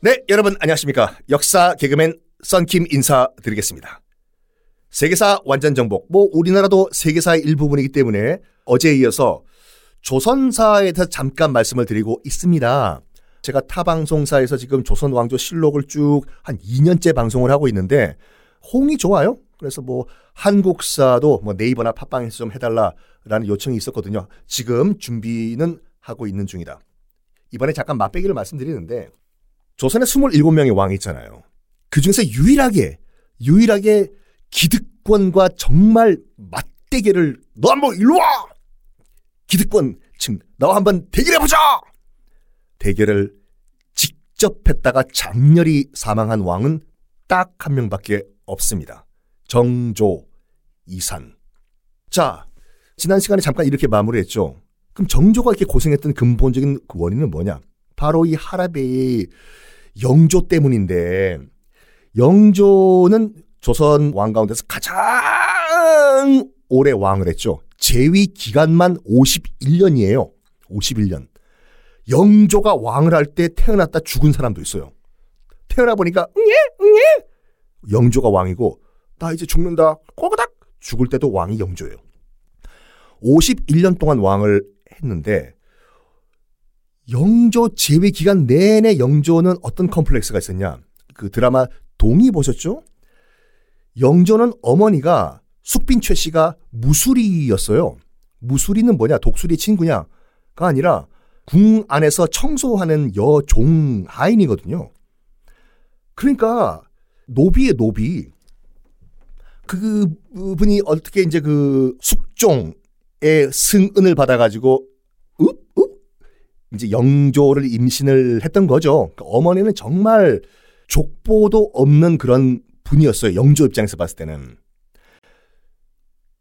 네, 여러분 안녕하십니까. 역사 개그맨 썬킴 인사드리겠습니다. 세계사 완전 정복. 뭐 우리나라도 세계사의 일부분이기 때문에 어제에 이어서 조선사에 대해서 잠깐 말씀을 드리고 있습니다. 제가 타 방송사에서 지금 조선 왕조 실록을 쭉 한 2년째 방송을 하고 있는데 호응이 좋아요. 그래서 뭐 한국사도 뭐 네이버나 팟빵에서 좀 해달라라는 요청이 있었거든요. 지금 준비는 하고 있는 중이다. 이번에 잠깐 맛배기를 말씀드리는데 조선에 27명의 왕이 있잖아요. 그 중에서 유일하게 유일하게 기득권과 정말 맞대결을 너 한번 일로 와 기득권 층 나와 한번 대결해 보자 대결을 직접 했다가 장렬히 사망한 왕은 딱 한 명밖에 없습니다. 정조 이산. 자, 지난 시간에 잠깐 이렇게 마무리했죠. 그럼 정조가 이렇게 고생했던 근본적인 그 원인은 뭐냐? 바로 이 하라베의 영조 때문인데 영조는 조선 왕 가운데서 가장 오래 왕을 했죠. 재위 기간만 51년이에요. 51년. 영조가 왕을 할 때 태어났다 죽은 사람도 있어요. 태어나 보니까 응예 응예 영조가 왕이고 나 이제 죽는다 꼬그닥 죽을 때도 왕이 영조예요. 51년 동안 왕을 했는데 영조 재위 기간 내내 영조는 어떤 컴플렉스가 있었냐? 그 드라마 동의 보셨죠? 영조는 어머니가 숙빈 최 씨가 무술이였어요. 무술이는 뭐냐? 독수리 친구냐가 아니라 궁 안에서 청소하는 여종 하인이거든요. 그러니까 노비의 노비. 그분이 어떻게 이제 그 숙종의 승은을 받아가지고? 이제 영조를 임신을 했던 거죠. 그 어머니는 정말 족보도 없는 그런 분이었어요. 영조 입장에서 봤을 때는.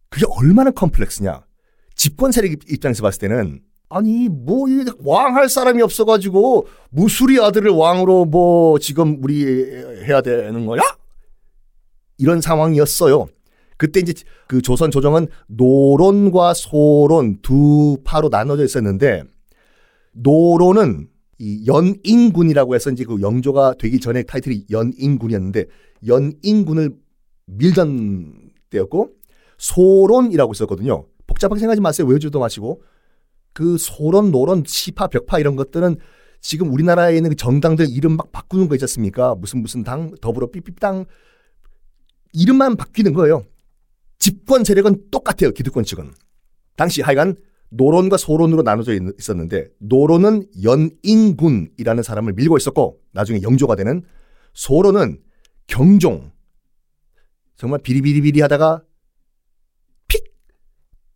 그게 얼마나 컴플렉스냐. 집권 세력 입장에서 봤을 때는 아니 뭐 왕할 사람이 없어가지고 무수리 아들을 왕으로 뭐 지금 우리 해야 되는 거야? 이런 상황이었어요. 그때 이제 그 조선 조정은 노론과 소론 두 파로 나눠져 있었는데 노론은 이 연인군이라고 해서 이제 그 영조가 되기 전에 타이틀이 연인군이었는데 연인군을 밀던 때였고 소론이라고 있었거든요. 복잡하게 생각하지 마세요. 외우지도 마시고 그 소론, 노론, 시파, 벽파 이런 것들은 지금 우리나라에 있는 그 정당들 이름 막 바꾸는 거 있지 않습니까? 무슨 무슨 당, 더불어 삐삐당 이름만 바뀌는 거예요. 집권 세력은 똑같아요. 기득권 측은. 당시 하여간 노론과 소론으로 나눠져 있었는데 노론은 연인군이라는 사람을 밀고 있었고 나중에 영조가 되는 소론은 경종 정말 비리비리비리 하다가 픽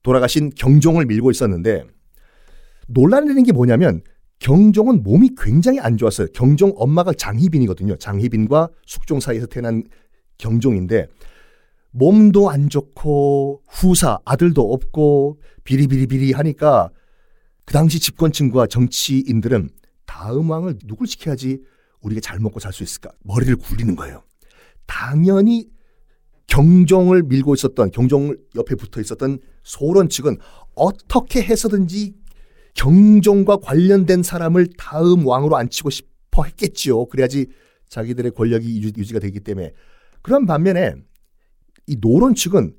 돌아가신 경종을 밀고 있었는데 논란이 되는 게 뭐냐면 경종은 몸이 굉장히 안 좋았어요. 경종 엄마가 장희빈이거든요. 장희빈과 숙종 사이에서 태어난 경종인데 몸도 안 좋고 후사 아들도 없고 비리비리비리 하니까 그 당시 집권층과 정치인들은 다음 왕을 누굴 시켜야지 우리가 잘 먹고 살 수 있을까 머리를 굴리는 거예요. 당연히 경종을 밀고 있었던 경종 옆에 붙어 있었던 소론 측은 어떻게 해서든지 경종과 관련된 사람을 다음 왕으로 앉히고 싶어 했겠지요. 그래야지 자기들의 권력이 유지가 되기 때문에. 그런 반면에 이 노론 측은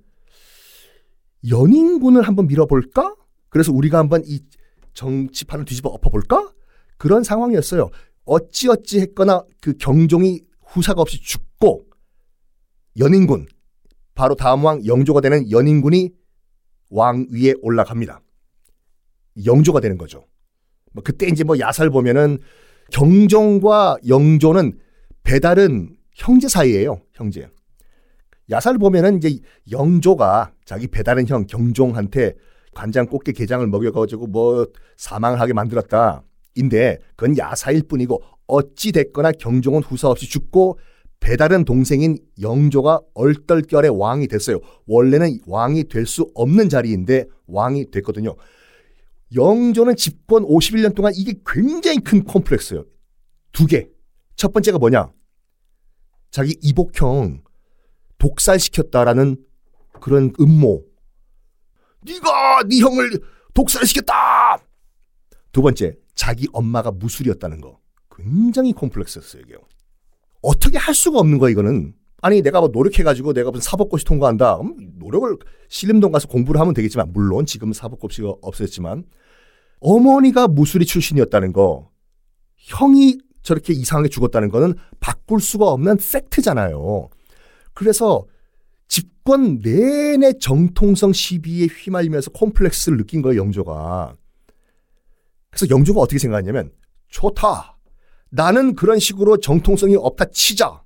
연인군을 한번 밀어볼까? 그래서 우리가 한번 이 정치판을 뒤집어 엎어볼까? 그런 상황이었어요. 어찌어찌 했거나 그 경종이 후사가 없이 죽고 연인군, 바로 다음 왕 영조가 되는 연인군이 왕 위에 올라갑니다. 영조가 되는 거죠. 뭐 그때 이제 뭐 야설 보면은 경종과 영조는 배달은 형제 사이예요. 형제. 야설 보면은 이제 영조가 자기 배달은 형 경종한테 관장 꽃게 게장을 먹여가지고 뭐 사망하게 만들었다. 인데 그건 야사일 뿐이고 어찌 됐거나 경종은 후사 없이 죽고 배달은 동생인 영조가 얼떨결에 왕이 됐어요. 원래는 왕이 될 수 없는 자리인데 왕이 됐거든요. 영조는 집권 51년 동안 이게 굉장히 큰 콤플렉스예요. 두 개. 첫 번째가 뭐냐? 자기 이복형 독살시켰다라는 그런 음모. 네가 네 형을 독살시켰다. 두 번째, 자기 엄마가 무술이었다는 거. 굉장히 콤플렉스였어요, 이게. 어떻게 할 수가 없는 거야, 이거는. 아니, 내가 뭐 노력해가지고 내가 무슨 사법고시 통과한다. 음, 노력을 신림동 가서 공부를 하면 되겠지만, 물론 지금 사법고시가 없었지만, 어머니가 무술이 출신이었다는 거, 형이 저렇게 이상하게 죽었다는 거는 바꿀 수가 없는 팩트잖아요. 그래서 집권 내내 정통성 시비에 휘말리면서 콤플렉스를 느낀 거예요, 영조가. 그래서 영조가 어떻게 생각했냐면, 좋다. 나는 그런 식으로 정통성이 없다 치자.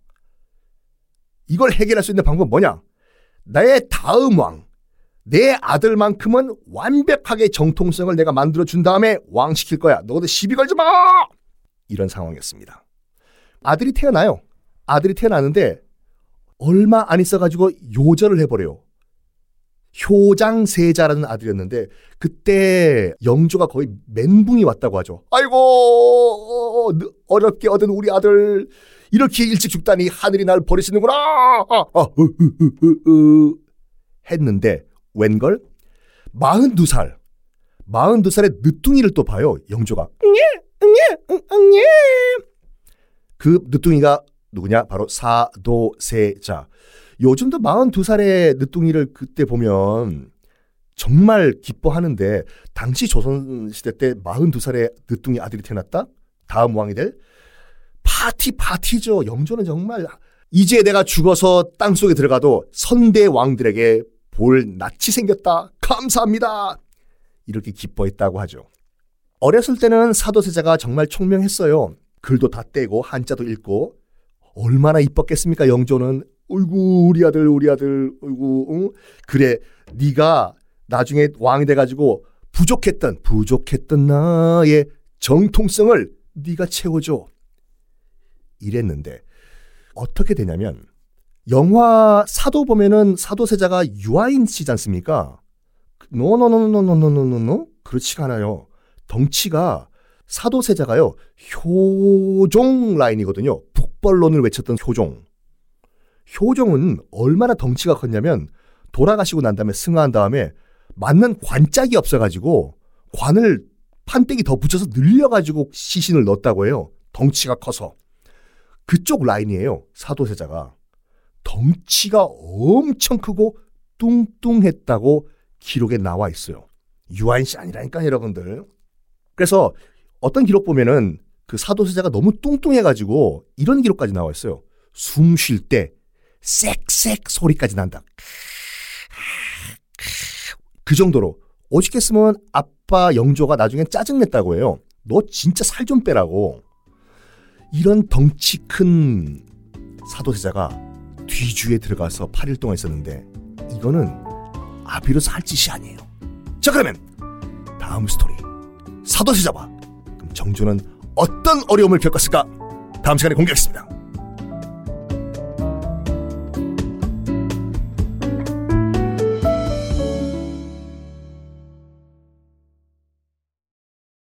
이걸 해결할 수 있는 방법은 뭐냐? 나의 다음 왕, 내 아들만큼은 완벽하게 정통성을 내가 만들어 준 다음에 왕 시킬 거야. 너도 시비 걸지 마! 이런 상황이었습니다. 아들이 태어나요. 아들이 태어나는데 얼마 안 있어가지고 요절을 해버려요. 효장세자라는 아들이었는데 그때 영조가 거의 멘붕이 왔다고 하죠. 아이고 어렵게 얻은 우리 아들. 이렇게 일찍 죽다니 하늘이 날 버리시는구나. 아, 아, 으, 으, 으, 했는데 웬걸? 42살. 42살의 늦둥이를 또 봐요 영조가. 응예 응예 응예 그 늦둥이가 누구냐 바로 사도세자 요즘도 42살의 늦둥이를 그때 보면 정말 기뻐하는데 당시 조선시대 때 42살의 늦둥이 아들이 태어났다? 다음 왕이 될? 파티 파티죠. 영조는 정말 이제 내가 죽어서 땅속에 들어가도 선대 왕들에게 볼 낯이 생겼다. 감사합니다. 이렇게 기뻐했다고 하죠. 어렸을 때는 사도세자가 정말 총명했어요. 글도 다 떼고 한자도 읽고 얼마나 이뻤겠습니까 영조는 어이구 우리 아들 우리 아들 어이구 응? 그래 네가 나중에 왕이 돼가지고 부족했던 부족했던 나의 정통성을 네가 채워줘 이랬는데 어떻게 되냐면 영화 사도 보면은 사도세자가 유아인 씨지 않습니까? 노노노노노노노노노 그렇지가 않아요. 덩치가 사도세자가요 효종 라인이거든요. 북벌론을 외쳤던 효종. 효종은 얼마나 덩치가 컸냐면 돌아가시고 난 다음에 승하한 다음에 맞는 관짝이 없어가지고 관을 판때기 더 붙여서 늘려가지고 시신을 넣었다고 해요. 덩치가 커서. 그쪽 라인이에요. 사도세자가. 덩치가 엄청 크고 뚱뚱했다고 기록에 나와 있어요. 유아인 씨 아니라니까 여러분들. 그래서 어떤 기록 보면은 그 사도세자가 너무 뚱뚱해가지고 이런 기록까지 나와 있어요. 숨 쉴 때 쌕쌕 소리까지 난다. 그 정도로 오직했으면 아빠 영조가 나중엔 짜증냈다고 해요. 너 진짜 살 좀 빼라고. 이런 덩치 큰 사도세자가 뒤주에 들어가서 8일 동안 있었는데 이거는 아비로 살 짓이 아니에요. 자 그러면 다음 스토리 사도세자와 그럼 정조는 어떤 어려움을 겪었을까? 다음 시간에 공개하겠습니다.